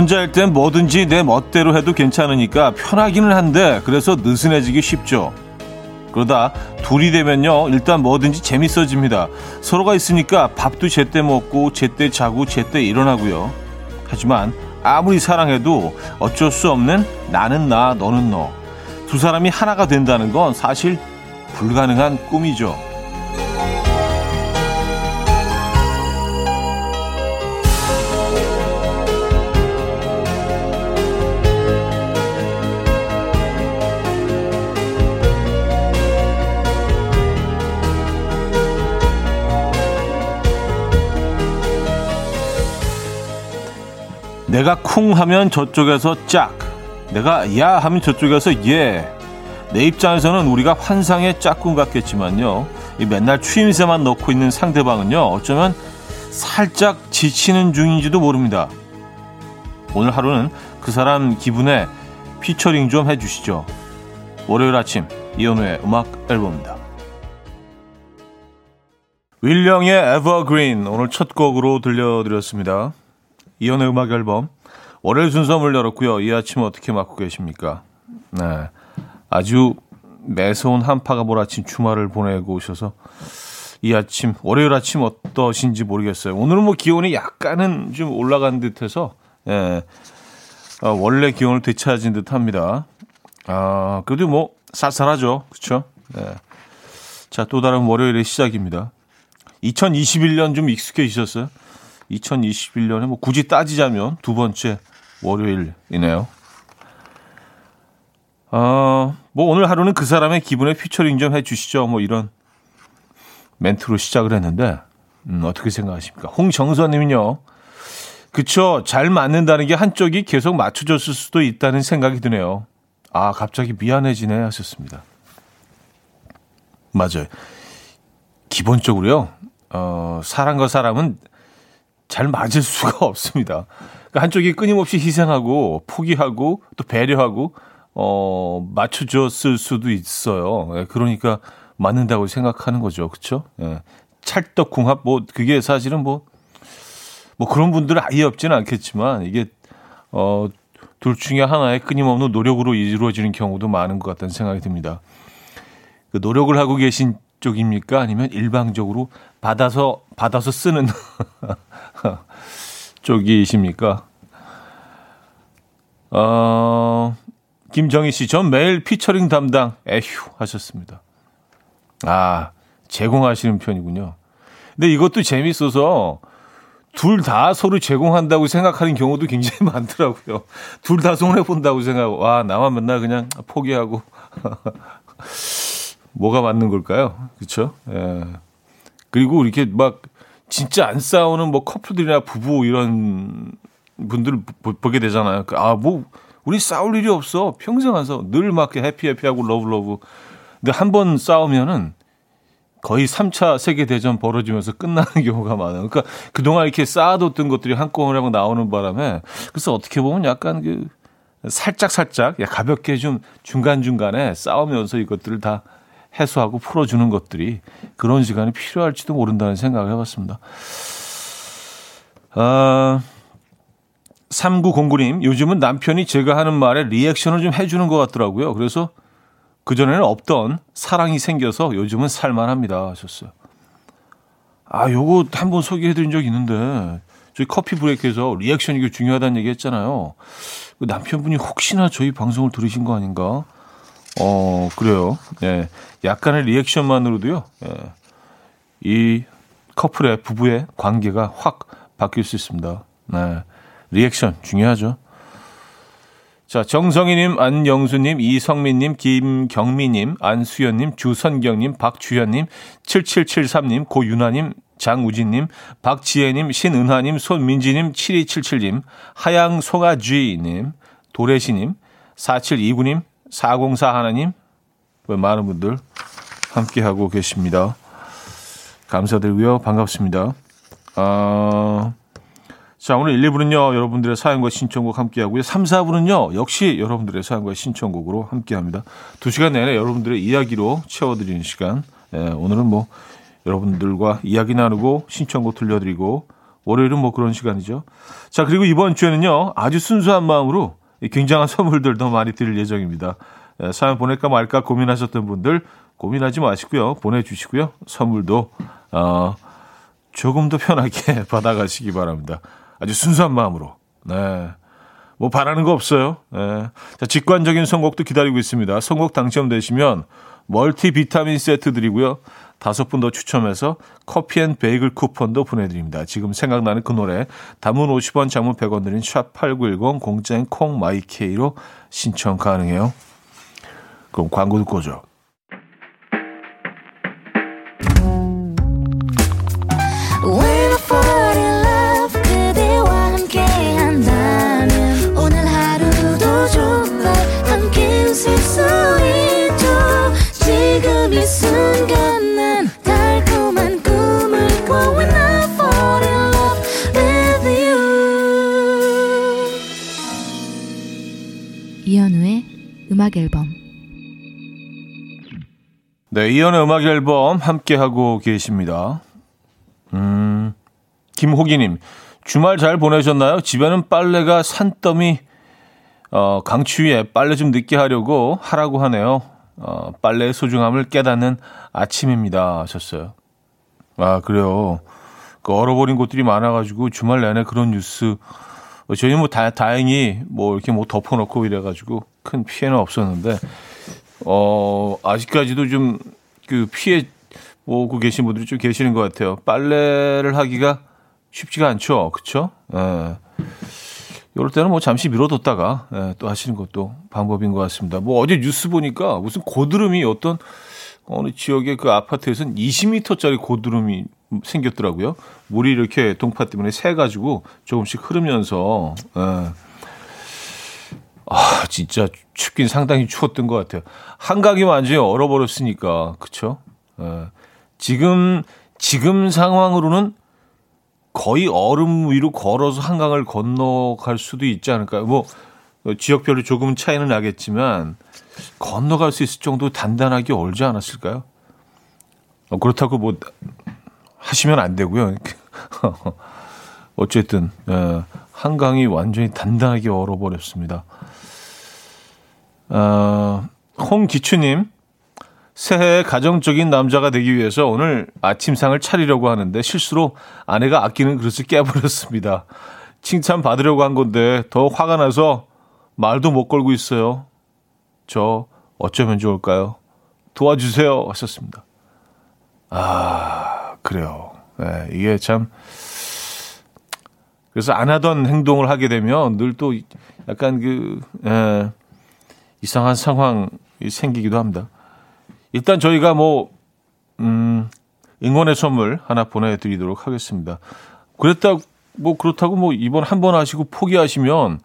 혼자일 땐 뭐든지 내 멋대로 해도 괜찮으니까 편하기는 한데 그래서 느슨해지기 쉽죠. 그러다 둘이 되면요 일단 뭐든지 재밌어집니다. 서로가 있으니까 밥도 제때 먹고 제때 자고 제때 일어나고요. 하지만 아무리 사랑해도 어쩔 수 없는 나는 나 너는 너. 두 사람이 하나가 된다는 건 사실 불가능한 꿈이죠. 내가 쿵 하면 저쪽에서 짝, 내가 야 하면 저쪽에서 예. 내 입장에서는 우리가 환상의 짝꿍 같겠지만요. 이 맨날 추임새만 넣고 있는 상대방은요. 어쩌면 살짝 지치는 중인지도 모릅니다. 오늘 하루는 그 사람 기분에 피처링 좀 해주시죠. 월요일 아침 이연우의 음악 앨범입니다. 윌령의 에버그린 오늘 첫 곡으로 들려드렸습니다. 이연의 음악 앨범 월요일 순서 문 열었고요. 이 아침 어떻게 맞고 계십니까? 네, 아주 매서운 한파가 몰아친 주말을 보내고 오셔서 이 아침 월요일 아침 어떠신지 모르겠어요. 오늘은 뭐 기온이 약간은 좀 올라간 듯해서 예, 어, 원래 기온을 되찾은 듯합니다. 아 그래도 뭐 쌀쌀하죠, 그렇죠? 네. 자또 다른 월요일의 시작입니다. 2021년 좀 익숙해지셨어요? 2021년에 뭐 굳이 따지자면 두 번째 월요일이네요. 어, 뭐 오늘 하루는 그 사람의 기분에 피처링 좀 해주시죠. 뭐 이런 멘트로 시작을 했는데 음, 어떻게 생각하십니까? 홍정선님은요. 그쵸. 잘 맞는다는 게 한쪽이 계속 맞춰줬을 수도 있다는 생각이 드네요. 아, 갑자기 미안해지네 하셨습니다. 맞아요. 기본적으로요. 어, 사람과 사람은 잘 맞을 수가 없습니다. 그러니까 한쪽이 끊임없이 희생하고 포기하고 또 배려하고 어 맞춰줬을 수도 있어요. 예, 그러니까 맞는다고 생각하는 거죠, 그렇죠? 예. 찰떡궁합 뭐 그게 사실은 뭐뭐 뭐 그런 분들은 아예 없지는 않겠지만 이게 어 둘 중에 하나의 끊임없는 노력으로 이루어지는 경우도 많은 것 같다는 생각이 듭니다. 그 노력을 하고 계신 쪽입니까? 아니면 일방적으로 받아서 받아서 쓰는 쪽이십니까? 어, 김정희 씨, 전 매일 피처링 담당 에휴 하셨습니다. 아, 제공하시는 편이군요. 근데 이것도 재밌어서 둘 다 서로 제공한다고 생각하는 경우도 굉장히 많더라고요. 둘 다 손해 본다고 생각하고 와 나만 맨날 그냥 포기하고 뭐가 맞는 걸까요? 그렇죠? 예. 그리고 이렇게 막 진짜 안 싸우는 뭐 커플들이나 부부 이런 분들을 보게 되잖아요. 그, 아, 뭐, 우리 싸울 일이 없어. 평생 안 싸워 늘 막 happy happy하고 love love. 근데 한 번 싸우면은 거의 3차 세계 대전 벌어지면서 끝나는 경우가 많아요. 그러니까 그동안 이렇게 쌓아뒀던 것들이 한꺼번에 막 나오는 바람에 그래서 어떻게 보면 약간 그 살짝 살짝 가볍게 좀 중간 중간에 싸우면서 이것들을 다 해소하고 풀어주는 것들이 그런 시간이 필요할지도 모른다는 생각을 해봤습니다. 아, 3909님, 요즘은 남편이 제가 하는 말에 리액션을 좀 해주는 것 같더라고요. 그래서 그전에는 없던 사랑이 생겨서 요즘은 살만합니다. 하셨어요. 아, 요거 한 번 소개해드린 적 있는데, 저희 커피 브레이크에서 리액션이 중요하다는 얘기 했잖아요. 그 남편분이 혹시나 저희 방송을 들으신 거 아닌가? 어, 그래요. 예. 약간의 리액션만으로도요, 예. 이 커플의 부부의 관계가 확 바뀔 수 있습니다. 네. 리액션 중요하죠. 자, 정성희님, 안영수님, 이성민님, 김경미님, 안수연님, 주선경님, 박주현님, 7773님, 고윤아님, 장우진님, 박지혜님, 신은하님, 손민지님, 7277님, 하양송아쥐님, 도래시님, 4729님, 404 하나님, 많은 분들 함께하고 계십니다. 감사드리고요. 반갑습니다. 아, 자, 오늘 1, 2부는요, 여러분들의 사연과 신청곡 함께하고요. 3, 4부는요, 역시 여러분들의 사연과 신청곡으로 함께합니다. 2시간 내내 여러분들의 이야기로 채워드리는 시간. 예, 오늘은 뭐, 여러분들과 이야기 나누고 신청곡 들려드리고 월요일은 뭐 그런 시간이죠. 자, 그리고 이번 주에는요, 아주 순수한 마음으로 굉장한 선물들도 많이 드릴 예정입니다. 예, 사연 보낼까 말까 고민하셨던 분들 고민하지 마시고요. 보내주시고요. 선물도, 어, 조금 더 편하게 받아가시기 바랍니다. 아주 순수한 마음으로. 네. 뭐 바라는 거 없어요. 네. 자, 직관적인 선곡도 기다리고 있습니다. 선곡 당첨되시면 멀티 비타민 세트 드리고요. 다섯 분 더 추첨해서 커피 and 베이글 쿠폰도 보내드립니다. 지금 생각나는 그 노래 담은 50원 장문 100원 드는 샵8910 공짜인 콩 마이케이로 신청 가능해요. 그럼 광고 듣고 오죠. 음악 앨범 네, 이연의 음악 앨범 함께 하고 계십니다. 음, 김호기 님, 주말 잘 보내셨나요? 집에는 빨래가 산더미, 어, 강추위에 빨래 좀 늦게 하려고 하라고 하네요. 어, 빨래의 소중함을 깨닫는 아침입니다. 하셨어요. 아, 그래요. 그 얼어버린 곳들이 많아가지고 주말 내내 그런 뉴스, 어, 저희는 뭐 다, 다행히 뭐 이렇게 뭐 덮어놓고 이래가지고 큰 피해는 없었는데 어 아직까지도 좀 그 피해 오고 계신 분들이 좀 계시는 것 같아요. 빨래를 하기가 쉽지가 않죠, 그렇죠? 예. 이럴 때는 뭐 잠시 미뤄뒀다가 예, 또 하시는 것도 방법인 것 같습니다. 뭐 어제 뉴스 보니까 무슨 고드름이 어떤 어느 지역의 그 아파트에서는 20m짜리 고드름이 생겼더라고요. 물이 이렇게 동파 때문에 새 가지고 조금씩 흐르면서 예. 아, 진짜 춥긴 상당히 추웠던 것 같아요. 한강이 완전히 얼어버렸으니까, 그쵸? 예. 지금, 지금 상황으로는 거의 얼음 위로 걸어서 한강을 건너갈 수도 있지 않을까요? 뭐, 지역별로 조금 차이는 나겠지만, 건너갈 수 있을 정도 단단하게 얼지 않았을까요? 어, 그렇다고 뭐, 하시면 안 되고요. 어쨌든, 예, 한강이 완전히 단단하게 얼어버렸습니다. 어, 홍기추님, 새해 가정적인 남자가 되기 위해서 오늘 아침상을 차리려고 하는데 실수로 아내가 아끼는 그릇을 깨버렸습니다. 칭찬 받으려고 한 건데 더 화가 나서 말도 못 걸고 있어요. 저 어쩌면 좋을까요? 도와주세요. 하셨습니다. 아, 그래요. 네, 이게 참. 그래서 안 하던 행동을 하게 되면 늘 또 약간 그, 예, 이상한 상황이 생기기도 합니다. 일단 저희가 뭐, 음, 응원의 선물 하나 보내드리도록 하겠습니다. 그랬다, 뭐, 그렇다고 뭐, 이번 한 번 하시고 포기하시면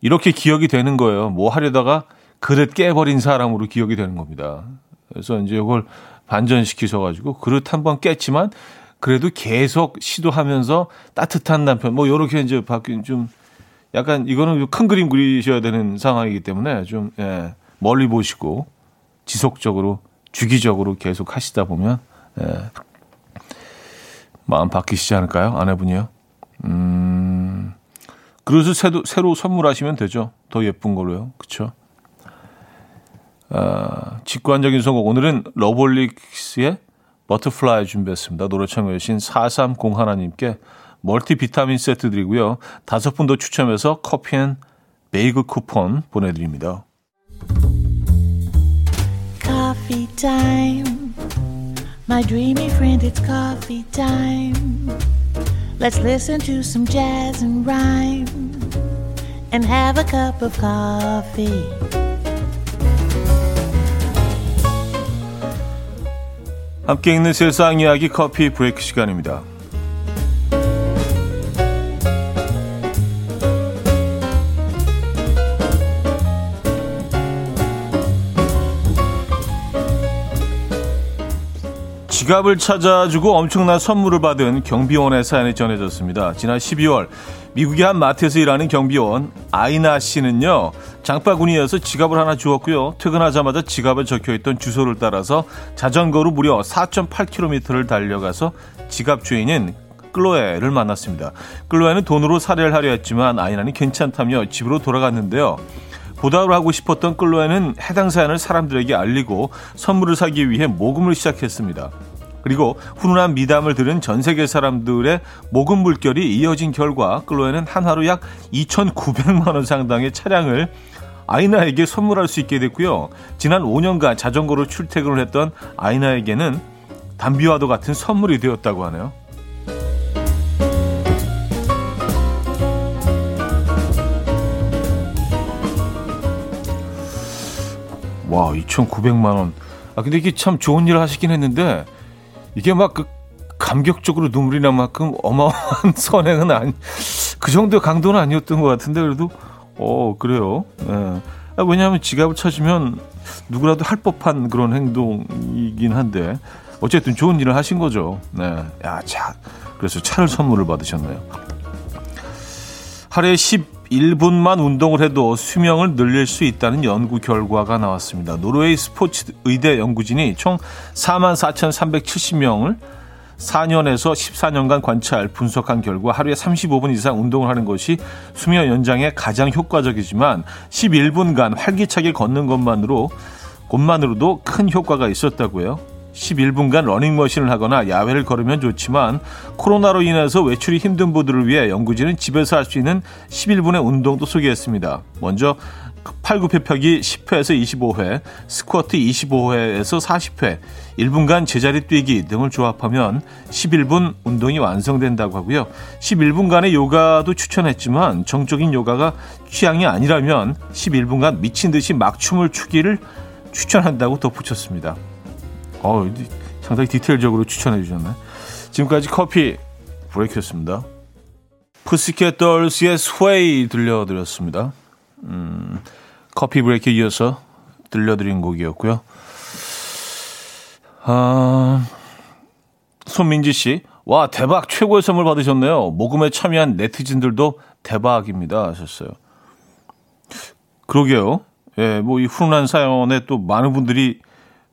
이렇게 기억이 되는 거예요. 뭐 하려다가 그릇 깨버린 사람으로 기억이 되는 겁니다. 그래서 이제 이걸 반전시키셔 가지고 그릇 한 번 깼지만 그래도 계속 시도하면서 따뜻한 남편, 뭐, 요렇게 이제 바뀐 좀 약간 이거는 큰 그림 그리셔야 되는 상황이기 때문에 좀 예, 멀리 보시고 지속적으로 주기적으로 계속 하시다 보면 예, 마음 바뀌시지 않을까요? 아내분이요. 음, 그릇을 새로, 새로 선물하시면 되죠. 더 예쁜 걸로요. 그쵸? 아, 직관적인 선곡. 오늘은 러브홀릭스의 Butterfly 준비했습니다. 노래 청해주신 4301님께 멀티 비타민 세트 드리고요. 다섯 분 더 추첨해서 커피 and 베이글 쿠폰 보내드립니다. Coffee time. My dreamy friend, it's coffee time. Let's listen to some jazz and rhyme and have a cup of coffee. 함께 읽는 세상 이야기 커피 브레이크 시간입니다. 지갑을 찾아주고 엄청난 선물을 받은 경비원의 사연이 전해졌습니다. 지난 12월 미국의 한 마트에서 일하는 경비원 아이나 씨는요 장바구니에서 지갑을 하나 주었고요 퇴근하자마자 지갑에 적혀있던 주소를 따라서 자전거로 무려 4.8km를 달려가서 지갑 주인인 클로에를 만났습니다. 클로에는 돈으로 살해를 하려 했지만 아이나는 괜찮다며 집으로 돌아갔는데요. 보답을 하고 싶었던 클로에는 해당 사연을 사람들에게 알리고 선물을 사기 위해 모금을 시작했습니다. 그리고 훈훈한 미담을 들은 전 세계 사람들의 모금 물결이 이어진 결과 클로에는 한 하루 약 2,900만 원 상당의 차량을 아이나에게 선물할 수 있게 됐고요. 지난 5년간 자전거로 출퇴근을 했던 아이나에게는 담비와도 같은 선물이 되었다고 하네요. 와, 2,900만 원. 아, 근데 이게 참 좋은 일을 하시긴 했는데, 이게 막 그 감격적으로 눈물이 날 만큼 어마어마한 선행은 아니, 그 정도의 강도는 아니었던 것 같은데, 그래도, 어, 그래요. 예. 아, 왜냐하면 지갑을 찾으면 누구라도 할 법한 그런 행동이긴 한데, 어쨌든 좋은 일을 하신 거죠. 네. 야, 차. 그래서 차를 선물을 받으셨네요. 하루에 11분만 운동을 해도 수명을 늘릴 수 있다는 연구 결과가 나왔습니다. 노르웨이 스포츠 의대 연구진이 총 44,370명을 4년에서 14년간 관찰 분석한 결과 하루에 35분 이상 운동을 하는 것이 수명 연장에 가장 효과적이지만 11분간 활기차게 걷는 것만으로 것만으로도 큰 효과가 있었다고요. 11분간 러닝머신을 하거나 야외를 걸으면 좋지만 코로나로 인해서 외출이 힘든 분들을 위해 연구진은 집에서 할 수 있는 11분의 운동도 소개했습니다. 먼저 팔굽혀펴기 10회에서 25회, 스쿼트 25회에서 40회, 1분간 제자리 뛰기 등을 조합하면 11분 운동이 완성된다고 하고요. 11분간의 요가도 추천했지만 정적인 요가가 취향이 아니라면 11분간 미친 듯이 막춤을 추기를 추천한다고 덧붙였습니다. 어, 상당히 디테일적으로 추천해 주셨네. 지금까지 커피 브레이크였습니다. 푸시켓 dols의 스웨이 들려드렸습니다. 음, 커피 브레이크 이어서 들려드린 곡이었고요. 아, 손민지 씨, 와 대박 최고의 선물 받으셨네요. 모금에 참여한 네티즌들도 대박입니다 하셨어요. 그러게요. 예, 뭐 이 훈훈한 사연에 또 많은 분들이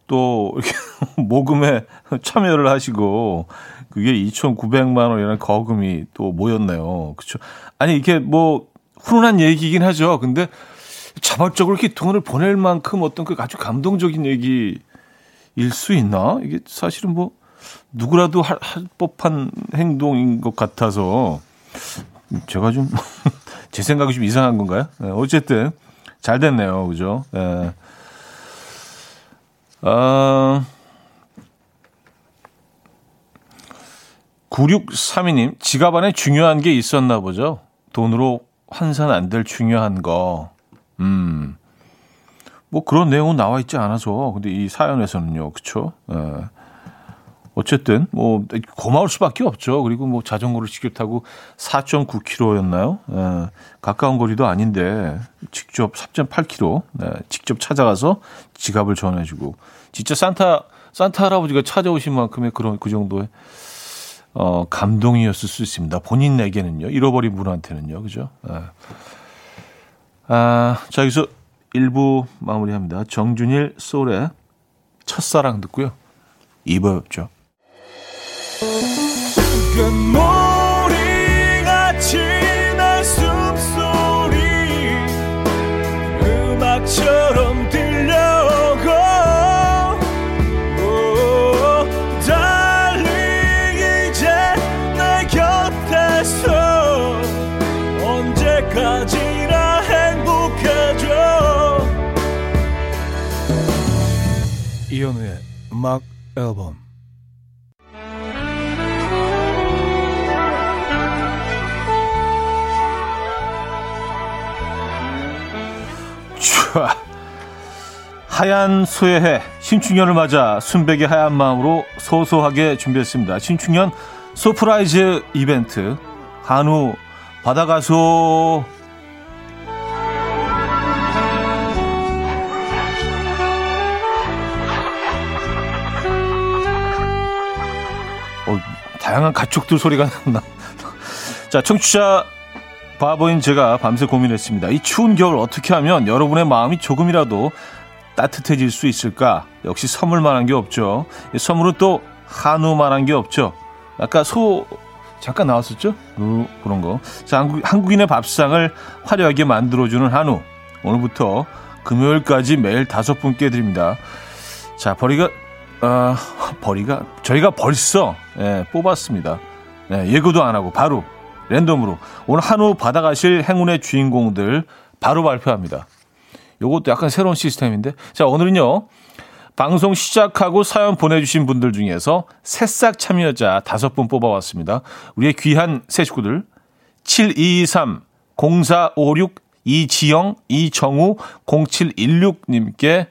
또 이렇게 모금에 참여를 하시고 그게 2,900만 원이라는 거금이 또 모였네요. 그렇죠? 아니 이게 뭐 훈훈한 얘기긴 하죠. 근데 자발적으로 이렇게 돈을 보낼 만큼 어떤 그 아주 감동적인 얘기일 수 있나? 이게 사실은 뭐 누구라도 할, 할 법한 행동인 것 같아서 제가 좀 제 생각이 좀 이상한 건가요? 네, 어쨌든 잘 됐네요. 그죠? 네. 어, 9632님, 지갑 안에 중요한 게 있었나 보죠? 돈으로 환산 안 될 중요한 거. 음. 뭐 그런 내용은 나와 있지 않아서. 근데 이 사연에서는요. 그쵸? 예. 어쨌든 뭐 고마울 수밖에 없죠. 그리고 뭐 자전거를 직접 타고 4.9km였나요? 예, 가까운 거리도 아닌데 직접 4.8km 예, 직접 찾아가서 지갑을 전해주고 진짜 산타 산타 할아버지가 찾아오신 만큼의 그런 그 정도의 어 감동이었을 수 있습니다. 본인에게는요 잃어버린 분한테는요 그죠? 예. 아, 자 여기서 1부 마무리합니다. 정준일 소울의 첫사랑 듣고요. 2부 뵙죠. 금 이현우의 음악 앨범 촤. 하얀 소의 신축년을 맞아 순백의 하얀 마음으로 소소하게 준비했습니다. 신축년 surprise 이벤트 한우 받아가소 다양한 가축들 소리가 나. 자, 청취자 바보인 제가 밤새 고민했습니다. 이 추운 겨울 어떻게 하면 여러분의 마음이 조금이라도 따뜻해질 수 있을까? 역시 선물만한 게 없죠. 선물은 또 한우만한 게 없죠. 아까 소 잠깐 나왔었죠? 그, 그런 거. 자, 한국, 한국 인의 밥상을 화려하게 만들어주는 한우. 오늘부터 금요일까지 매일 다섯 분께 드립니다. 자, 버리가, 아, 버리가, 저희가 벌써, 예, 뽑았습니다. 예, 예고도 안 하고 바로 랜덤으로 오늘 한우 받아가실 행운의 주인공들 바로 발표합니다. 요것도 약간 새로운 시스템인데. 자, 오늘은요. 방송 시작하고 사연 보내주신 분들 중에서 새싹 참여자 다섯 분 뽑아왔습니다. 우리의 귀한 새 식구들 7223 0456 이지영, 이정우, 0716님께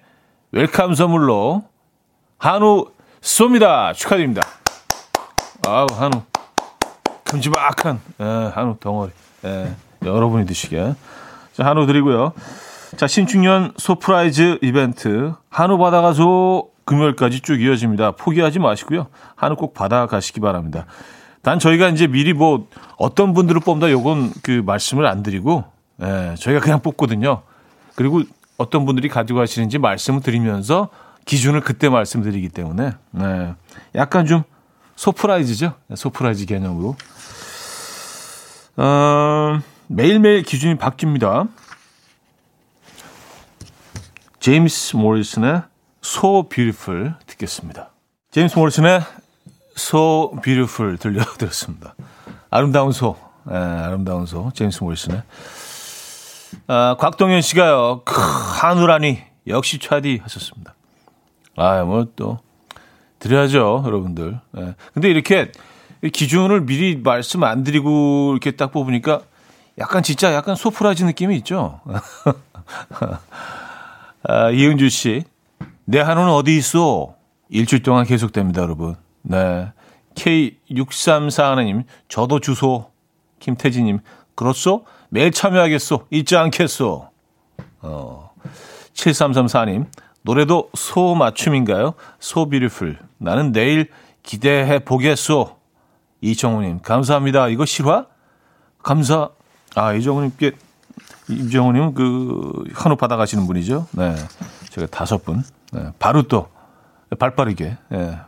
welcome 선물로 한우 쏩니다. 축하드립니다. 아우, 한우. 큼지막한 에, 예, 한우 덩어리. 에, 예, 여러분이 드시게. 자, 한우 드리고요. 자, 신축년 소프라이즈 이벤트 한우 받아가소 금요일까지 쭉 이어집니다. 포기하지 마시고요. 한우 꼭 받아가시기 바랍니다. 단 저희가 이제 미리 뭐 어떤 분들을 뽑다 요건 그 말씀을 안 드리고 예, 저희가 그냥 뽑거든요. 그리고 어떤 분들이 가지고 가시는지 말씀을 드리면서 기준을 그때 말씀드리기 때문에 예, 약간 좀 소프라이즈죠. 소프라이즈 개념으로. 어, 매일매일 기준이 바뀝니다. 제임스 모리슨의 So Beautiful 듣겠습니다. 제임스 모리슨의 So Beautiful 들려드렸습니다. 아름다운 소, 예, 아름다운 소, 제임스 모리슨의. 아, 곽동현 씨가요, 크, 하늘하니, 역시 차디 하셨습니다. 아, 뭐 또, 드려야죠, 여러분들. 예. 근데 이렇게 기준을 미리 말씀 안 드리고 이렇게 딱 뽑으니까 약간 진짜 약간 소프라지 느낌이 있죠. 아, 이은주 씨, 내 한우는 어디 있어? 일주일 동안 계속됩니다, 여러분. 네. K6341님, 저도 주소. 김태진님, 그렇소? 매일 참여하겠소. 잊지 않겠소. 어, 7334님, 노래도 소 맞춤인가요? 소 비리풀. 나는 내일 기대해 보겠소. 이정우님, 감사합니다. 이거 실화? 감사. 아, 이정우님께, 이정우님 그, 한우 받아가시는 분이죠. 네. 제가 다섯 분. 네. 바로 또, 발 빠르게, 예,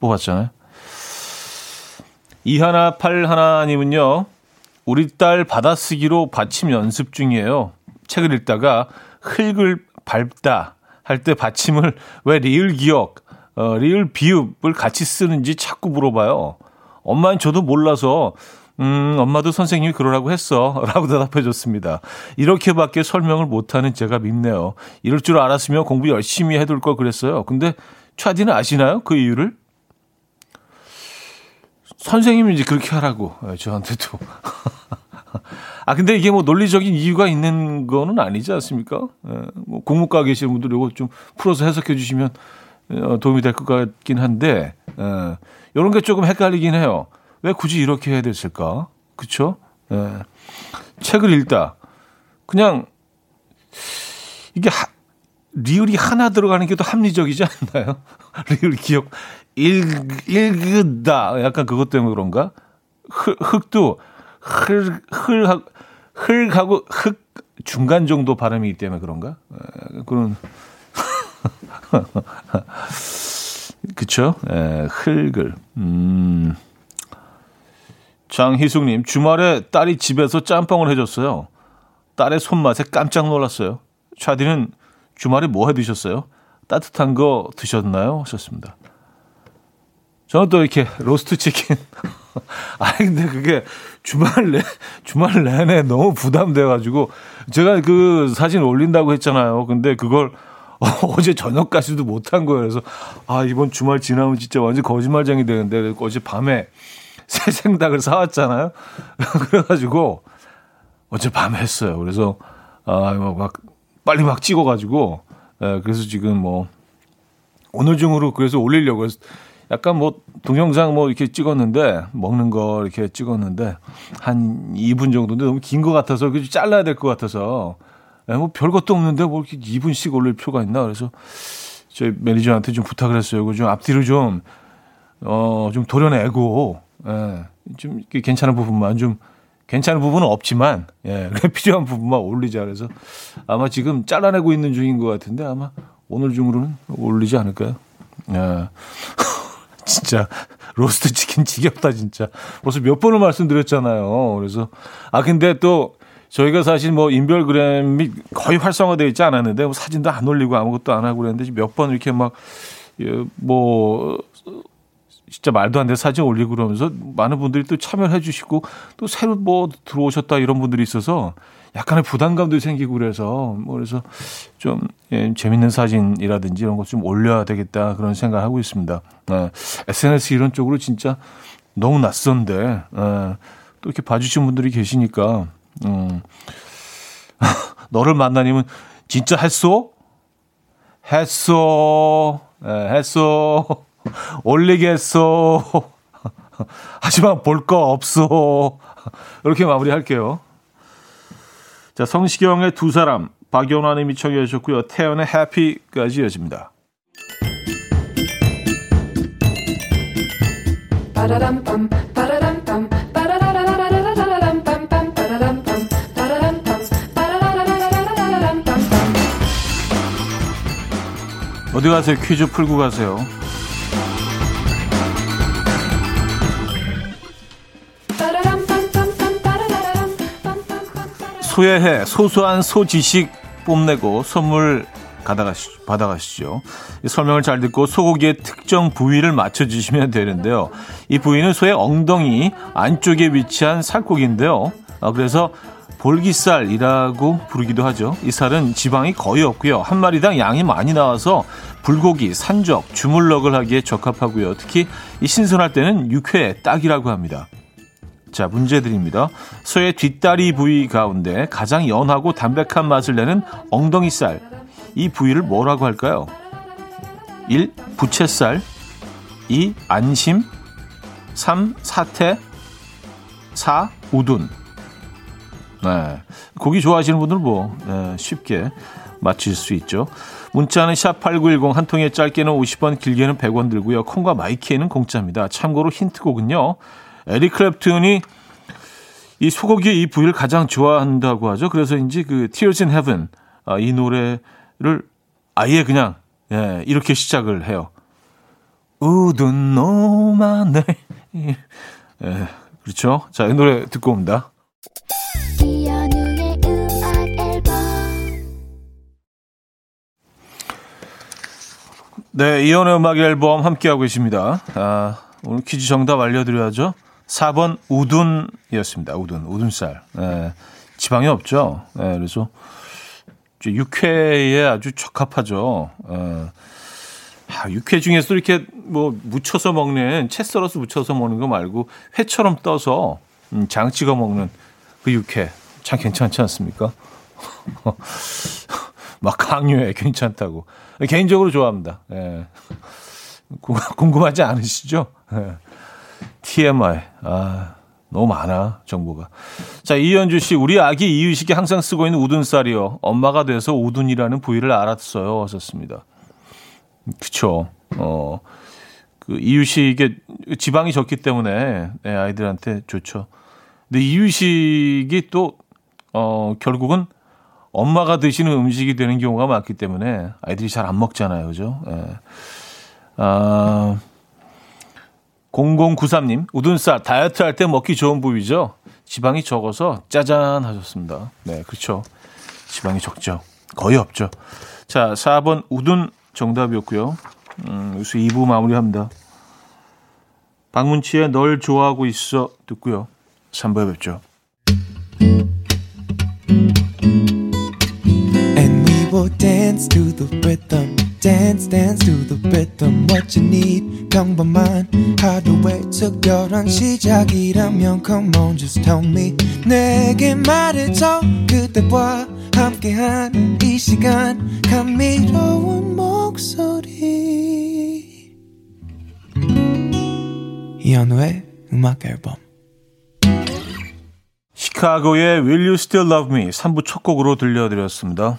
뽑았잖아요. 이하나 팔하나님은요, 우리 딸 받아쓰기로 받침 연습 중이에요. 책을 읽다가 흙을 밟다 할 때 받침을 왜 리을 기억, 어, 리을 비읍을 같이 쓰는지 자꾸 물어봐요. 엄마는 저도 몰라서 음, 엄마도 선생님이 그러라고 했어. 라고 대답해 줬습니다. 이렇게밖에 설명을 못하는 제가 밉네요. 이럴 줄 알았으면 공부 열심히 해둘 걸 그랬어요. 근데 차디는 아시나요? 그 이유를? 선생님이 이제 그렇게 하라고 예, 저한테도. 아 근데 이게 뭐 논리적인 이유가 있는 거는 아니지 않습니까? 예, 뭐 공무과 계시는 분들 이거 좀 풀어서 해석해 주시면 어, 도움이 될 것 같긴 한데 예, 이런 게 조금 헷갈리긴 해요. 왜 굳이 이렇게 해야 됐을까? 그쵸? 예. 책을 읽다. 그냥 이게 하, 리을이 하나 들어가는 게 더 합리적이지 않나요? 리을 기억 읽, 읽다. 약간 그것 때문에 그런가? 흙, 흙도 흘, 흘, 흘하고 흙 중간 정도 발음이기 때문에 그런가? 그런. 그쵸? 에, 흙을. 음. 장희숙님, 주말에 딸이 집에서 짬뽕을 해줬어요. 딸의 손맛에 깜짝 놀랐어요. 차디는 주말에 뭐 해 드셨어요? 따뜻한 거 드셨나요? 하셨습니다. 저는 또 이렇게 로스트 치킨. 아니, 근데 그게 주말 내, 주말 내내 너무 부담돼가지고, 제가 그 사진 올린다고 했잖아요. 근데 그걸 어제 저녁까지도 못한 거예요. 그래서, 아, 이번 주말 지나면 진짜 완전 거짓말쟁이 되는데, 어제 밤에 새 생닭을 사왔잖아요. 그래가지고, 어제 밤에 했어요. 그래서, 아, 막, 빨리 막 찍어가지고, 예, 그래서 지금 뭐, 오늘 중으로 그래서 올리려고 해서, 약간 뭐 동영상 뭐 이렇게 찍었는데 먹는 거 이렇게 찍었는데 한 2분 정도인데 너무 긴 것 같아서 그 잘라야 될 것 같아서 예, 뭐 별것도 없는데 뭐 이렇게 2분씩 올릴 필요가 있나 그래서 저희 매니저한테 좀 부탁을 했어요. 이거 좀 앞뒤로 좀 어, 좀 도려내고, 예, 좀 괜찮은 부분만 좀, 괜찮은 부분은 없지만, 예, 필요한 부분만 올리자. 그래서 아마 지금 잘라내고 있는 중인 것 같은데 아마 오늘 중으로는 올리지 않을까요? 예. 진짜 로스트 치킨 지겹다 진짜. 벌써 몇 번을 말씀드렸잖아요. 그래서 아 근데 또 저희가 사실 뭐 인별그램이 거의 활성화되어 있지 않았는데 뭐 사진도 안 올리고 아무것도 안 하고 그랬는데 몇 번 이렇게 막뭐 예, 진짜 말도 안 되는 사진 올리고 그러면서 많은 분들이 또 참여해 주시고 또 새로 뭐 들어오셨다 이런 분들이 있어서 약간의 부담감도 생기고 그래서 뭐 그래서 좀 예, 재밌는 사진이라든지 이런 것 좀 올려야 되겠다 그런 생각을 하고 있습니다. 예, SNS 이런 쪽으로 진짜 너무 낯선데 예, 또 이렇게 봐주신 분들이 계시니까 음. 너를 만나님은 진짜 했어? 했어. 예, 했어. 올리겠어. 하지만 볼 거 없어. 이렇게 마무리할게요. 자, 성시경의 두 사람, 박연화님이 청해 주셨고요. 태연의 해피까지 이어집니다. 어디 가세요? 퀴즈 풀고 가세요. 소외해 소소한 소지식 뽐내고 선물 받아가시, 받아가시죠. 설명을 잘 듣고 소고기의 특정 부위를 맞춰주시면 되는데요. 이 부위는 소의 엉덩이 안쪽에 위치한 살코기인데요. 아, 그래서 볼기살이라고 부르기도 하죠. 이 살은 지방이 거의 없고요. 한 마리당 양이 많이 나와서 불고기, 산적, 주물럭을 하기에 적합하고요. 특히 이 신선할 때는 육회 딱이라고 합니다. 자, 문제 드립니다. 소의 뒷다리 부위 가운데 가장 연하고 담백한 맛을 내는 엉덩이 살. 이 부위를 뭐라고 할까요? 1. 부채살 2. 안심 3. 사태 4. 우둔 네. 고기 좋아하시는 분들은 뭐 네, 쉽게 맞힐 수 있죠. 문자는 샵8910 한 통에 짧게는 50원 길게는 100원 들고요. 콩과 마이키에는 공짜입니다. 참고로 힌트곡은요. 에리 클랩튼이 이 소고기의 이 부위를 가장 좋아한다고 하죠. 그래서인지 그 Tears in Heaven 아, 이 노래를 아예 그냥 예, 이렇게 시작을 해요. 우둔 노만네 예, 그렇죠. 자, 이 노래 듣고 옵니다. 네, 이연의 음악 앨범 함께하고 계십니다. 아, 오늘 퀴즈 정답 알려드려야죠. 4번 우둔이었습니다. 우둔, 우둔살. 네, 지방이 없죠. 네, 그래서 육회에 아주 적합하죠. 네. 아, 육회 중에서 이렇게 뭐 묻혀서 먹는 채 썰어서 묻혀서 먹는 거 말고 회처럼 떠서 음, 장 찍어 먹는 그 육회 참 괜찮지 않습니까? 막 강요해 괜찮다고 개인적으로 좋아합니다. 예. 궁금하지 않으시죠? 예. TMI 아 너무 많아 정보가. 자 이현주 씨 우리 아기 이유식이 항상 쓰고 있는 우둔살이요. 엄마가 돼서 우둔이라는 부위를 알았어요. 하셨습니다. 그쵸. 어. 그 이유식에 지방이 적기 때문에 네, 아이들한테 좋죠. 근데 이유식이 또 어, 결국은 엄마가 드시는 음식이 되는 경우가 많기 때문에 아이들이 잘 안 먹잖아요. 그죠? 예. 아, 0093님, 우둔살, 다이어트 할 때 먹기 좋은 부위죠? 지방이 적어서 짜잔 하셨습니다. 네, 그렇죠. 지방이 적죠. 거의 없죠. 자, 4번 우둔 정답이었고요. 음, 여기서 2부 마무리합니다. 박문치의 널 좋아하고 있어 듣고요. 3부에 뵙죠. will dance to the rhythm. Dance dance to the rhythm what you need 평범한 하루의 특별한 시작이라면 come on just tell me 내게 말해줘 그대와 함께한 이 시간 감미로운 목소리 이현우의 음악 앨범 시카고의 Will You Still Love Me 3부 첫 곡으로 들려드렸습니다.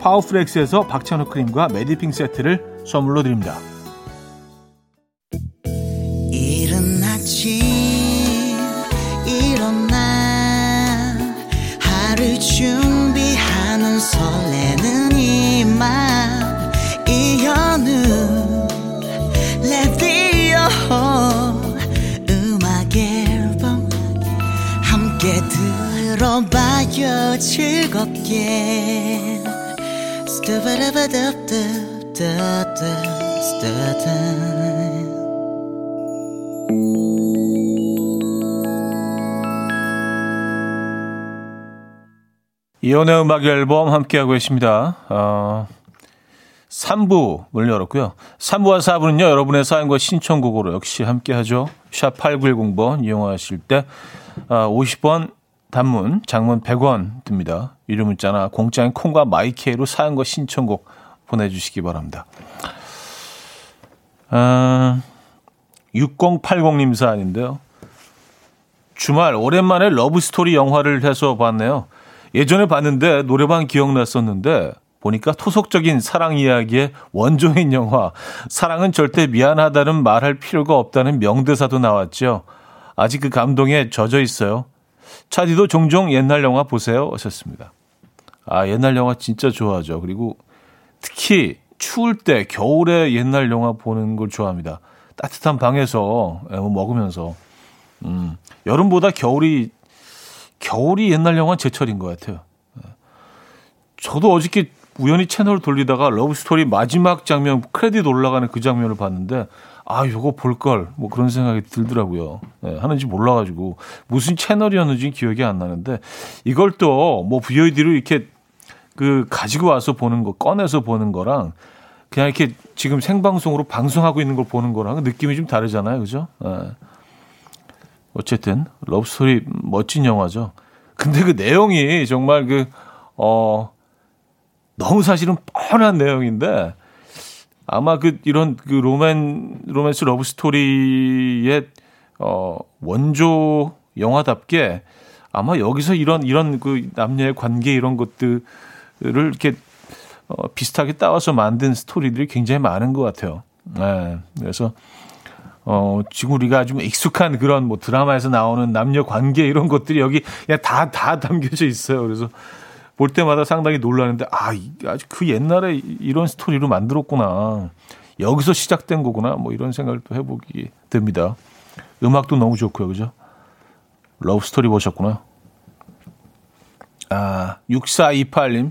파워플렉스에서 박찬호 크림과 메디핑 세트를 선물로 드립니다. 이른 아침 일어나 하루 준비하는 설레는 이맘 이현우 레디오 음악 앨범 함께 들어봐요 즐겁게 이연의 음악 앨범 함께하고 계십니다. 어, 3부 문 열었고요. 3부와 4부는요. 여러분의 사연과 신청곡으로 역시 함께하죠. 샵 8910번 이용하실 때 어, 50원 단문, 장문 100원 듭니다. 유료 문자나 공짜인 콩과 마이케이로 사연과 신청곡 보내주시기 바랍니다. 어, 6080님 사연인데요. 주말 오랜만에 러브스토리 영화를 해서 봤네요. 예전에 봤는데 노래방 기억났었는데 보니까 토속적인 사랑 이야기의 원조인 영화 사랑은 절대 미안하다는 말할 필요가 없다는 명대사도 나왔죠. 아직 그 감동에 젖어 있어요. 차디도 종종 옛날 영화 보세요 하셨습니다. 아 옛날 영화 진짜 좋아하죠. 그리고 특히 추울 때 겨울에 옛날 영화 보는 걸 좋아합니다. 따뜻한 방에서 뭐 먹으면서 음, 여름보다 겨울이 겨울이 옛날 영화 제철인 것 같아요. 예. 저도 어저께 우연히 채널을 돌리다가 Love Story 마지막 장면 크레딧 올라가는 그 장면을 봤는데 아 요거 볼 걸 뭐 그런 생각이 들더라고요. 네, 하는지 몰라가지고 무슨 채널이었는지 기억이 안 나는데 이걸 또 뭐 VOD로 이렇게 그 가지고 와서 보는 거 꺼내서 보는 거랑 그냥 이렇게 지금 생방송으로 방송하고 있는 걸 보는 거랑 느낌이 좀 다르잖아요, 그죠? 네. 어쨌든 러브스토리 멋진 영화죠. 근데 그 내용이 정말 그 어 너무 사실은 뻔한 내용인데 아마 그 이런 그 로맨 로맨스 러브 스토리의 어 원조 영화답게 아마 여기서 이런 이런 그 남녀의 관계 이런 것들을 이렇게 어 비슷하게 따와서 만든 스토리들이 굉장히 많은 것 같아요. 네. 그래서 어, 지금 우리가 아주 익숙한 그런 뭐 드라마에서 나오는 남녀 관계 이런 것들이 여기 그냥 다, 다 담겨져 있어요. 그래서 볼 때마다 상당히 놀라는데, 아, 아주 그 옛날에 이런 스토리로 만들었구나. 여기서 시작된 거구나. 뭐 이런 생각을 또 해보기 됩니다. 음악도 너무 좋고요. 그죠? 러브 스토리 보셨구나. 아, 6428님.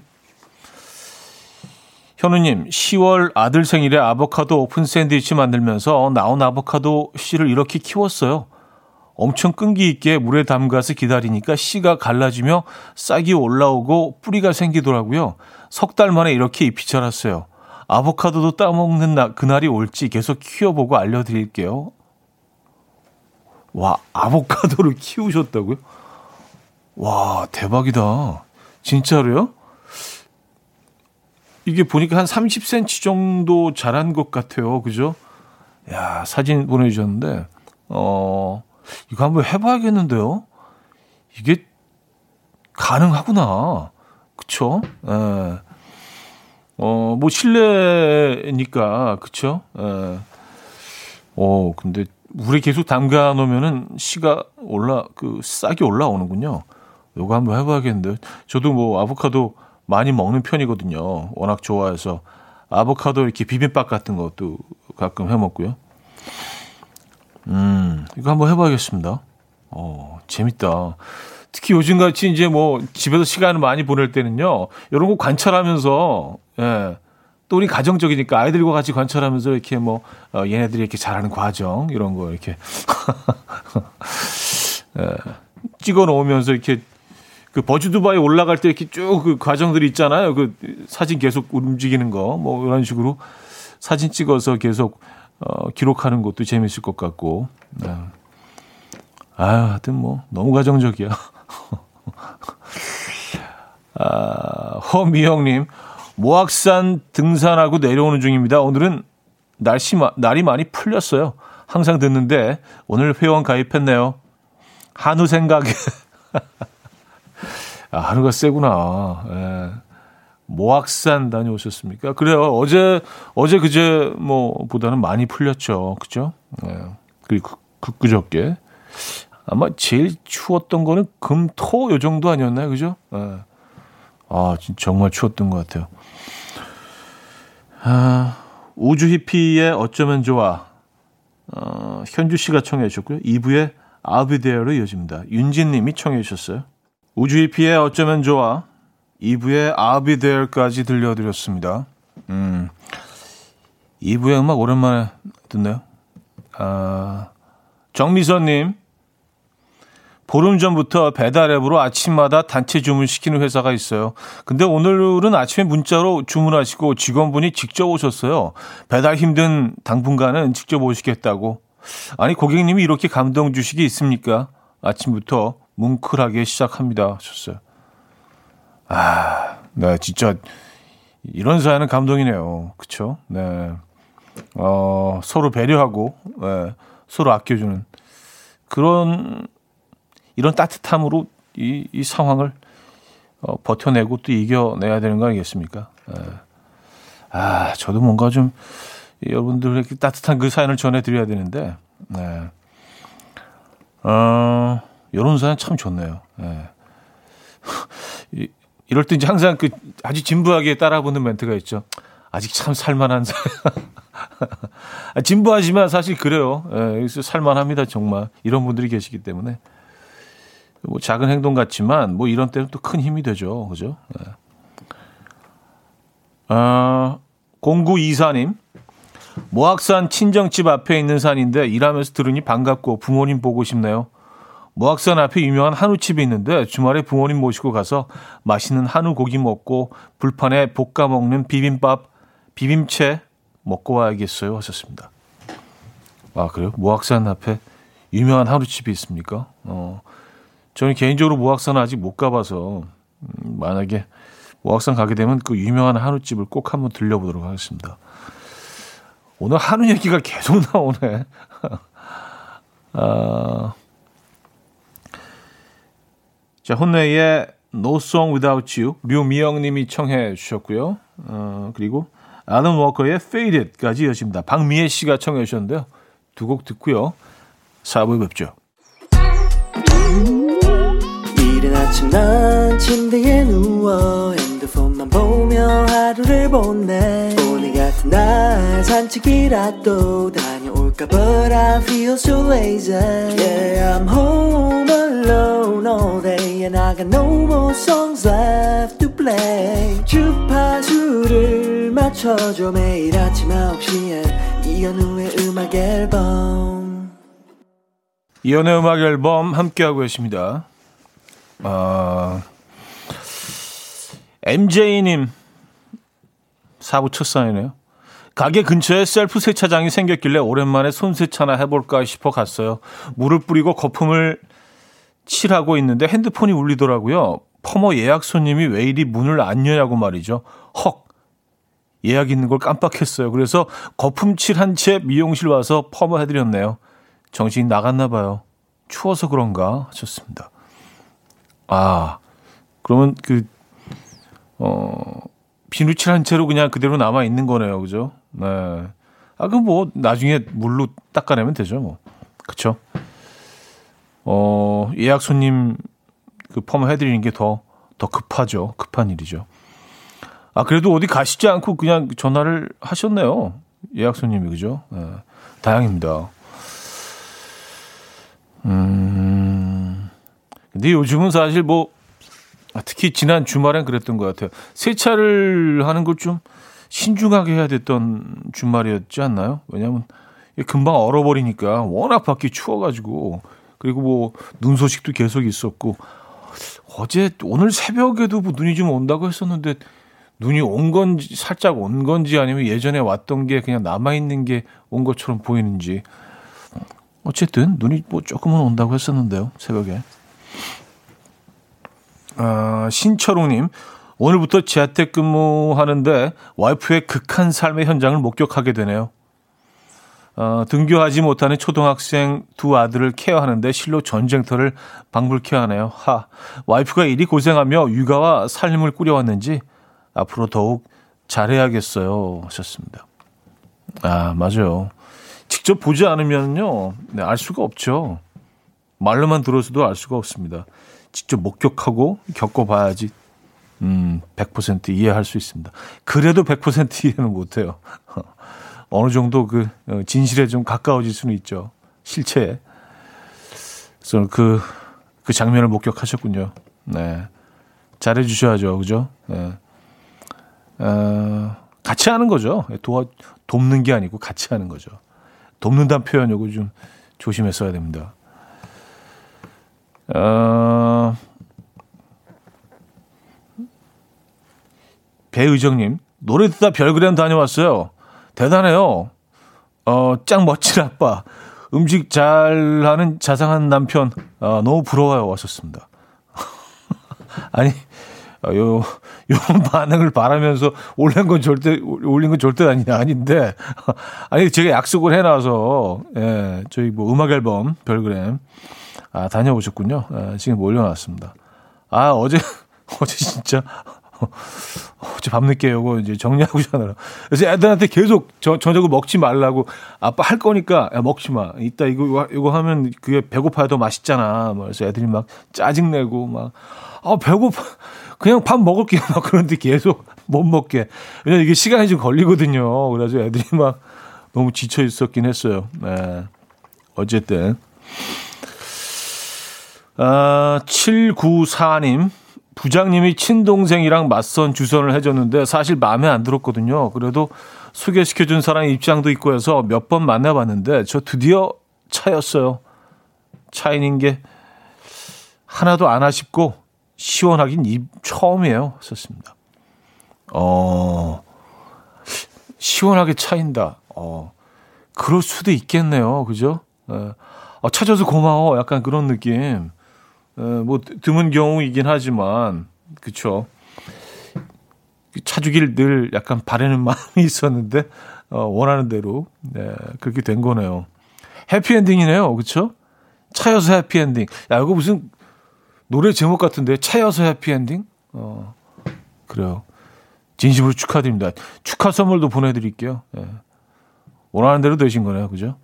현우님, 10월 아들 생일에 아보카도 오픈 샌드위치 만들면서 나온 아보카도 씨를 이렇게 키웠어요. 엄청 끈기 있게 물에 담가서 기다리니까 씨가 갈라지며 싹이 올라오고 뿌리가 생기더라고요. 석 달 만에 이렇게 잎이 자랐어요. 아보카도도 따먹는 나, 그날이 올지 계속 키워보고 알려드릴게요. 와, 아보카도를 키우셨다고요? 와, 대박이다. 진짜로요? 이게 보니까 한 30cm 정도 자란 것 같아요. 그죠? 야, 사진 보내주셨는데, 어, 이거 한번 해봐야겠는데요? 이게 가능하구나. 그쵸? 에. 예. 어, 뭐, 실내니까, 그쵸? 에. 예. 어, 근데 물에 계속 담가 놓으면은 씨가 올라 그 싹이 올라오는군요. 요거 한번 해봐야겠는데. 저도 뭐 아보카도 많이 먹는 편이거든요. 워낙 좋아해서 아보카도 이렇게 비빔밥 같은 것도 가끔 해 먹고요. 음, 이거 한번 해봐야겠습니다. 어, 재밌다. 특히 요즘 같이 이제 뭐 집에서 시간을 많이 보낼 때는요, 이런 거 관찰하면서, 예, 또 우리 가정적이니까 아이들과 같이 관찰하면서 이렇게 뭐, 어, 얘네들이 이렇게 잘하는 과정, 이런 거 이렇게, 예, 찍어 놓으면서 이렇게 그 버즈두바에 올라갈 때 이렇게 쭉 그 과정들이 있잖아요. 그 사진 계속 움직이는 거, 뭐 이런 식으로 사진 찍어서 계속 어, 기록하는 것도 재밌을 것 같고. 네. 아, 하여튼 뭐 너무 가정적이야. 아, 허미영님, 모악산 등산하고 내려오는 중입니다. 오늘은 날씨 날이 많이 풀렸어요. 항상 듣는데 오늘 회원 가입했네요. 한우 생각에. 아, 한우가 세구나. 예. 모악산 다녀오셨습니까? 그래요. 어제, 어제 그제 뭐, 보다는 많이 풀렸죠. 그죠? 예. 그리고 그, 그저께. 아마 제일 추웠던 거는 금, 토, 요 정도 아니었나요? 그죠? 예. 아, 정말 추웠던 것 같아요. 아, 우주 히피의 어쩌면 좋아. 어, 현주 씨가 청해 주셨고요. 2부의 아비데어로 이어집니다. 윤진 님이 청해 주셨어요. 우주 히피의 어쩌면 좋아. 2부의 I'll be there까지 들려드렸습니다. 음, 2부의 음악 오랜만에 듣네요. 아, 정미선님, 보름 전부터 배달 앱으로 아침마다 단체 주문 시키는 회사가 있어요. 근데 오늘은 아침에 문자로 주문하시고 직원분이 직접 오셨어요. 배달 힘든 당분간은 직접 오시겠다고. 아니, 고객님이 이렇게 감동 주식이 있습니까? 아침부터 뭉클하게 시작합니다. 하셨어요. 아, 네, 진짜 이런 사연은 감동이네요. 그쵸? 네. 어, 서로 배려하고, 네, 서로 아껴주는 그런, 이런 따뜻함으로 이, 이 상황을 어, 버텨내고 또 이겨내야 되는 거 아니겠습니까? 네. 아, 저도 뭔가 좀 여러분들에게 따뜻한 그 사연을 전해드려야 되는데, 네. 어, 이런 사연 참 좋네요. 네. 이럴 때 이제 항상 그 아주 진부하게 따라보는 멘트가 있죠. 아직 참 살만한. 아, 진부하지만 사실 그래요. 예, 살만합니다, 정말. 이런 분들이 계시기 때문에. 뭐 작은 행동 같지만 뭐 이런 때는 또 큰 힘이 되죠. 그죠? 예. 아, 0924님. 모악산 친정집 앞에 있는 산인데 일하면서 들으니 반갑고 부모님 보고 싶네요. 모악산 앞에 유명한 한우집이 있는데 주말에 부모님 모시고 가서 맛있는 한우 고기 먹고 불판에 볶아 먹는 비빔밥, 비빔채 먹고 와야겠어요. 하셨습니다. 아, 그래요? 모악산 앞에 유명한 한우집이 있습니까? 어, 저는 개인적으로 모악산 아직 못 가봐서, 음, 만약에 모악산 가게 되면 그 유명한 한우집을 꼭 한번 들려보도록 하겠습니다. 오늘 한우 얘기가 계속 나오네. 아, 자, 혼내의 No Song Without You, 류미영 님이 청해 주셨고요. 어, 그리고 아는 워커의 Faded까지 이어집니다. 박미애 씨가 청해 주셨는데요. 두 곡 듣고요. 4부에 뵙죠. 이른 아침 난 침대에 누워 핸드폰만 보며 하루를 보내 오늘 같은 날 산책이라도 다 녀올까 But I feel so lazy Yeah I'm home alone all day And I got no more songs left to play 주파수를 맞춰줘 매일 아침 9시에 이현우의 음악 앨범 이연의 음악 앨범 함께하고 계십니다. 아, MJ님, 사부 첫 사연이네요. 가게 근처에 셀프 세차장이 생겼길래 오랜만에 손세차나 해볼까 싶어 갔어요. 물을 뿌리고 거품을 칠하고 있는데 핸드폰이 울리더라고요. 퍼머 예약 손님이 왜 이리 문을 안 여냐고 말이죠. 헉! 예약 있는 걸 깜빡했어요. 그래서 거품 칠한 채 미용실 와서 퍼머 해드렸네요. 정신이 나갔나 봐요. 추워서 그런가 하셨습니다. 아, 그러면 그, 어, 비누칠 한 채로 그냥 그대로 남아 있는 거네요. 그죠? 네. 아, 그 뭐, 나중에 물로 닦아내면 되죠, 뭐. 그쵸? 어, 예약 손님 그 펌 해드리는 게 더, 더 급하죠. 급한 일이죠. 아, 그래도 어디 가시지 않고 그냥 전화를 하셨네요. 예약 손님이, 그죠? 네, 다행입니다. 음, 근데 요즘은 사실 뭐, 아, 특히 지난 주말엔 그랬던 것 같아요. 세차를 하는 걸 좀 신중하게 해야 됐던 주말이었지 않나요? 왜냐하면 금방 얼어버리니까 워낙 밖이 추워가지고. 그리고 뭐 눈 소식도 계속 있었고. 어제 오늘 새벽에도 뭐 눈이 좀 온다고 했었는데 눈이 온 건지 살짝 온 건지 아니면 예전에 왔던 게 그냥 남아 있는 게 온 것처럼 보이는지. 어쨌든 눈이 뭐 조금은 온다고 했었는데요 새벽에. 아, 신철웅님 오늘부터 재택 근무하는데 와이프의 극한 삶의 현장을 목격하게 되네요. 어, 등교하지 못하는 초등학생 두 아들을 케어하는데 실로 전쟁터를 방불케 하네요. 하, 와이프가 이리 고생하며 육아와 살림을 꾸려왔는지 앞으로 더욱 잘해야겠어요. 하셨습니다. 아, 맞아요. 직접 보지 않으면요, 네, 알 수가 없죠. 말로만 들어서도 알 수가 없습니다. 직접 목격하고 겪어봐야지, 음, 100% 이해할 수 있습니다. 그래도 100% 이해는 못해요. 어느 정도 그 어, 진실에 좀 가까워질 수는 있죠. 실체에. 그래서 그, 그 장면을 목격하셨군요. 네. 잘해 주셔야죠. 그죠? 네. 어, 같이 하는 거죠. 도와, 돕는 게 아니고 같이 하는 거죠. 돕는다는 표현 요거 좀 조심했어야 됩니다. 어, 배의정님, 노래 듣다 별그램 다녀왔어요. 대단해요. 어, 짱 멋진 아빠. 음식 잘하는 자상한 남편. 어, 너무 부러워요. 왔었습니다. 아니, 어, 요, 요런 반응을 바라면서 올린 건 절대, 올린 건 절대 아니, 아닌데. 아니, 제가 약속을 해놔서, 예, 저희 뭐 음악 앨범 별그램. 아, 다녀오셨군요. 아, 지금 올려놨습니다. 아, 어제, 어제 진짜, 어제 밤늦게 요거 이제 정리하고 자느라. 그래서 애들한테 계속 저, 저녁을 먹지 말라고 아빠 할 거니까 야, 먹지 마. 이따 이거, 이거 하면 그게 배고파야 더 맛있잖아. 뭐 그래서 애들이 막 짜증 내고 막, 아, 배고파. 그냥 밥 먹을게요. 막 그런데 계속 못 먹게. 왜냐면 이게 시간이 좀 걸리거든요. 그래서 애들이 막 너무 지쳐 있었긴 했어요. 네. 어쨌든. 아, 794님. 부장님이 친동생이랑 맞선 주선을 해줬는데 사실 마음에 안 들었거든요. 그래도 소개시켜준 사람 입장도 있고 해서 몇 번 만나봤는데 저 드디어 차였어요. 차이는 게 하나도 안 아쉽고 시원하긴 입 처음이에요. 썼습니다. 어, 시원하게 차인다. 어, 그럴 수도 있겠네요. 그죠? 예. 어, 찾아서 고마워. 약간 그런 느낌. 에, 뭐 드문 경우이긴 하지만 그쵸 차주길 늘 약간 바라는 마음이 있었는데 어, 원하는 대로 네, 그렇게 된 거네요. 해피엔딩이네요, 그쵸 차여서 해피엔딩. 야 이거 무슨 노래 제목 같은데 차여서 해피엔딩? 어 그래요. 진심으로 축하드립니다. 축하 선물도 보내드릴게요. 네. 원하는 대로 되신 거네요, 그죠?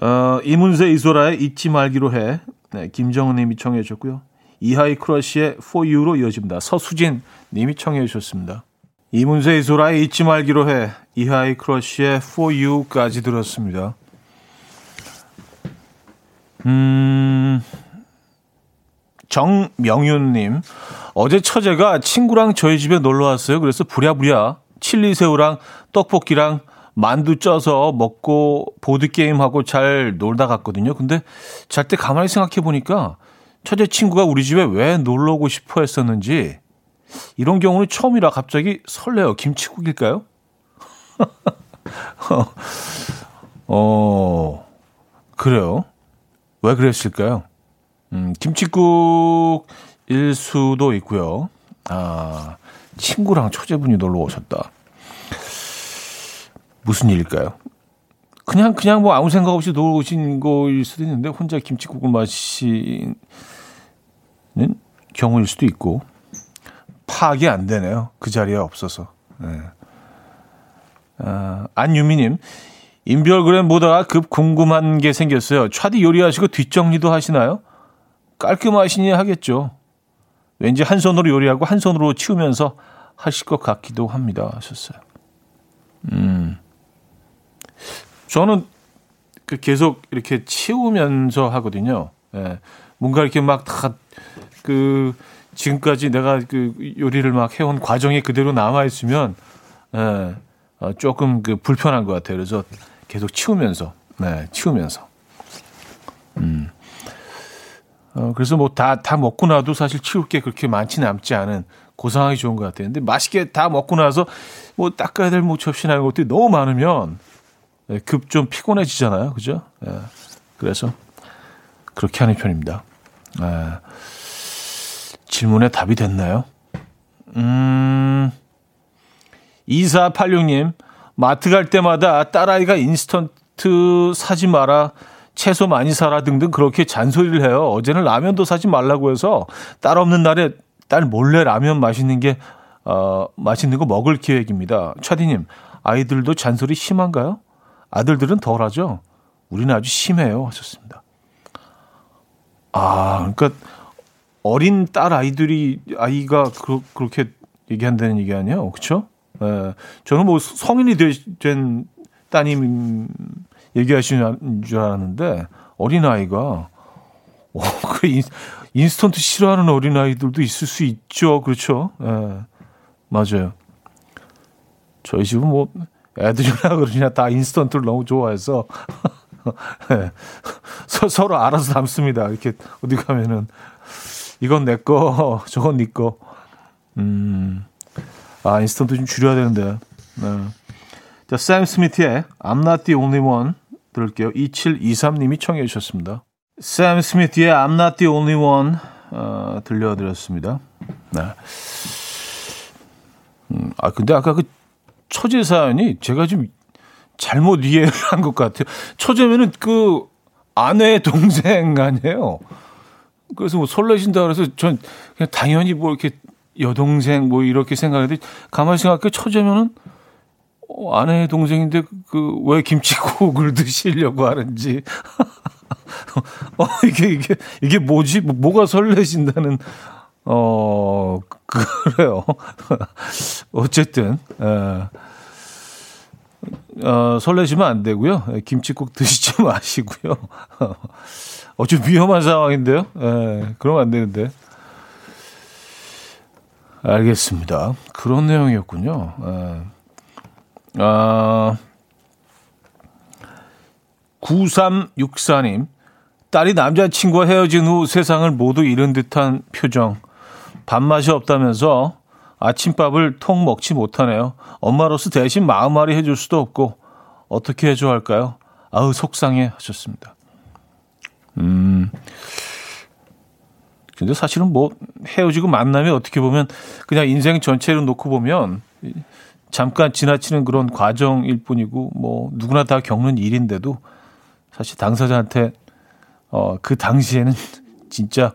어, 이문세 이소라의 잊지 말기로 해. 네, 김정은 님이 청해 주셨고요. 이하이 크러쉬의 For You로 이어집니다. 서수진 님이 청해 주셨습니다. 이문세 이소라의 잊지 말기로 해. 이하이 크러쉬의 For You까지 들었습니다. 음, 정명윤님. 어제 처제가 친구랑 저희 집에 놀러 왔어요. 그래서 부랴부랴 칠리새우랑 떡볶이랑 만두 쪄서 먹고 보드게임하고 잘 놀다 갔거든요. 근데 잘 때 가만히 생각해 보니까 처제 친구가 우리 집에 왜 놀러 오고 싶어 했었는지 이런 경우는 처음이라 갑자기 설레요. 김치국일까요? 어, 그래요. 왜 그랬을까요? 음, 김치국일 수도 있고요. 아, 친구랑 처제분이 놀러 오셨다. 무슨 일일까요? 그냥 그냥 뭐 아무 생각 없이 오신 거일 수도 있는데 혼자 김치국을 마시는 경우일 수도 있고 파악이 안 되네요. 그 자리에 없어서. 네. 어, 안유미님, 인별그램 보다가 급 궁금한 게 생겼어요. 차디 요리하시고 뒷정리도 하시나요? 깔끔하시니 하겠죠. 왠지 한 손으로 요리하고 한 손으로 치우면서 하실 것 같기도 합니다. 하셨어요. 음. 저는 그 계속 이렇게 치우면서 하거든요. 예. 뭔가 이렇게 막 다 그 지금까지 내가 그 요리를 막 해온 과정이 그대로 남아 있으면 예. 어, 조금 그 불편한 것 같아요. 그래서 계속 치우면서, 네, 치우면서. 음. 어, 그래서 뭐 다, 다 먹고 나도 사실 치울 게 그렇게 많지 남지 않은 고상하기 좋은 것 같아요. 근데 맛있게 다 먹고 나서 뭐 닦아야 될 뭐 접시나 이런 것들이 너무 많으면 네, 급 좀 피곤해지잖아요. 그죠? 네. 그래서 그렇게 하는 편입니다. 네. 질문에 답이 됐나요? 음, 2486님, 마트 갈 때마다 딸아이가 인스턴트 사지 마라, 채소 많이 사라 등등 그렇게 잔소리를 해요. 어제는 라면도 사지 말라고 해서 딸 없는 날에 딸 몰래 라면 맛있는 게, 어, 맛있는 거 먹을 계획입니다. 차디님, 아이들도 잔소리 심한가요? 아들들은 덜 하죠? 우리는 아주 심해요. 하셨습니다. 아, 그러니까 어린 딸 아이들이, 아이가 그, 그렇게 얘기한다는 얘기 아니에요? 그쵸? 예. 저는 뭐 성인이 된 따님 얘기하시는 줄 알았는데 어린 아이가 어, 그 인스턴트 싫어하는 어린 아이들도 있을 수 있죠. 그렇죠. 예. 맞아요. 저희 집은 뭐 애들이나 그러냐 다 인스턴트를 너무 좋아해서 예. 서, 로 알아서 담습니다. 이렇게 어디 가면은 이건 내 거, 저건 네 거. 음. 아, 인스턴트 좀 줄여야 되는데. 네. 자, 샘 스미트의 I'm Not The Only One 들을게요. 2723님이 청해 주셨습니다. 샘 스미트의 I'm Not The Only One 어, 들려드렸습니다. 네. 음, 아, 근데 아까 그 처제 사연이 제가 좀 잘못 이해를 한 것 같아요. 처제면은 그 아내의 동생 아니에요. 그래서 뭐 설레신다 그래서 전 그냥 당연히 뭐 이렇게 여동생 뭐 이렇게 생각했는데 가만히 생각해 처제면은 어, 아내의 동생인데 그 왜 김치국을 드시려고 하는지 어 이게 이게 이게 뭐지 뭐, 뭐가 설레신다는 어 그래요 어쨌든 에. 어, 설레시면 안 되고요. 김치국 드시지 마시고요. 어, 좀 위험한 상황인데요. 에, 그러면 안 되는데. 알겠습니다. 그런 내용이었군요. 예. 아, 9364님, 딸이 남자친구와 헤어진 후 세상을 모두 잃은 듯한 표정. 밥맛이 없다면서 아침밥을 통 먹지 못하네요. 엄마로서 대신 마음앓이 해줄 수도 없고, 어떻게 해줘야 할까요? 아우, 속상해 하셨습니다. 음, 근데 사실은 뭐 헤어지고 만나면 어떻게 보면 그냥 인생 전체를 놓고 보면 잠깐 지나치는 그런 과정일 뿐이고 뭐 누구나 다 겪는 일인데도 사실 당사자한테 어 그 당시에는 진짜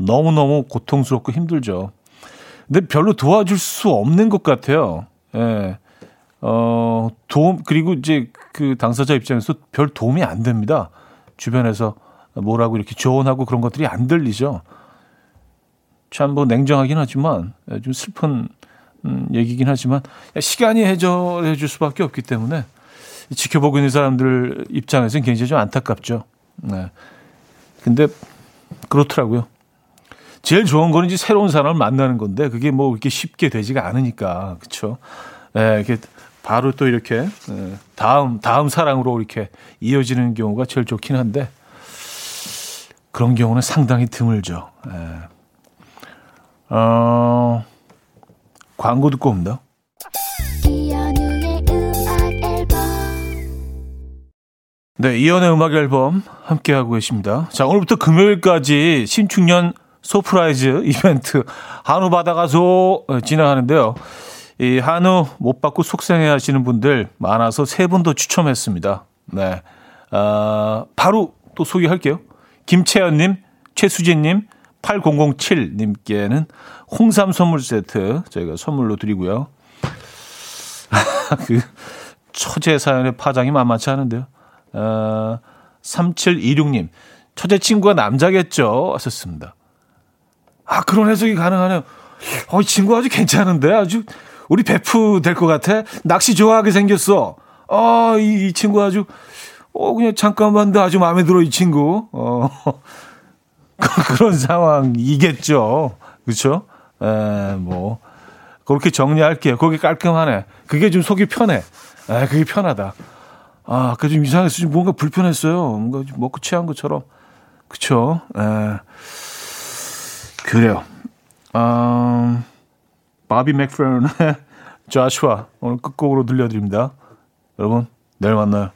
너무너무 고통스럽고 힘들죠. 근데 별로 도와줄 수 없는 것 같아요. 예. 어, 도움, 그리고 이제 그 당사자 입장에서 별 도움이 안 됩니다. 주변에서 뭐라고 이렇게 조언하고 그런 것들이 안 들리죠. 참 뭐 냉정하긴 하지만 좀 슬픈 음, 얘기긴 하지만 시간이 해결해 줄 수밖에 없기 때문에 지켜보고 있는 사람들 입장에서는 굉장히 좀 안타깝죠. 네. 근데 그렇더라고요. 제일 좋은 거는 이제 새로운 사람을 만나는 건데 그게 뭐 이렇게 쉽게 되지가 않으니까 그렇죠. 네, 이렇게 바로 또 이렇게 네, 다음 다음 사랑으로 이렇게 이어지는 경우가 제일 좋긴 한데 그런 경우는 상당히 드물죠. 네. 어, 광고 듣고 옵니다. 네, 이현우의 음악 앨범 함께하고 계십니다. 자, 오늘부터 금요일까지 신축년 소프라이즈 이벤트 한우 받아가서 어, 진행하는데요. 이 한우 못 받고 속상해 하시는 분들 많아서 세분더 추첨했습니다. 네. 어, 바로 또 소개할게요. 김채연님, 최수진님, 8007님께는 홍삼 선물 세트 저희가 선물로 드리고요. 그 처제 사연의 파장이 만만치 않은데요. 어, 3726님, 처제 친구가 남자겠죠? 하셨습니다. 아, 그런 해석이 가능하네요. 어, 이 친구 아주 괜찮은데? 아주, 우리 베프 될 것 같아? 낚시 좋아하게 생겼어. 어, 이, 이 친구 아주, 어, 그냥 잠깐만 도 아주 마음에 들어, 이 친구. 어, 그런 상황이겠죠. 그쵸? 에, 뭐, 그렇게 정리할게요. 거기 깔끔하네. 그게 좀 속이 편해. 에, 그게 편하다. 아, 그 좀 이상해서 좀 뭔가 불편했어요. 뭔가 좀 먹고 취한 것처럼. 그쵸? 에, 그래요. 음, 바비 맥프런의 조슈아 오늘 끝곡으로 들려드립니다. 여러분, 내일 만나요.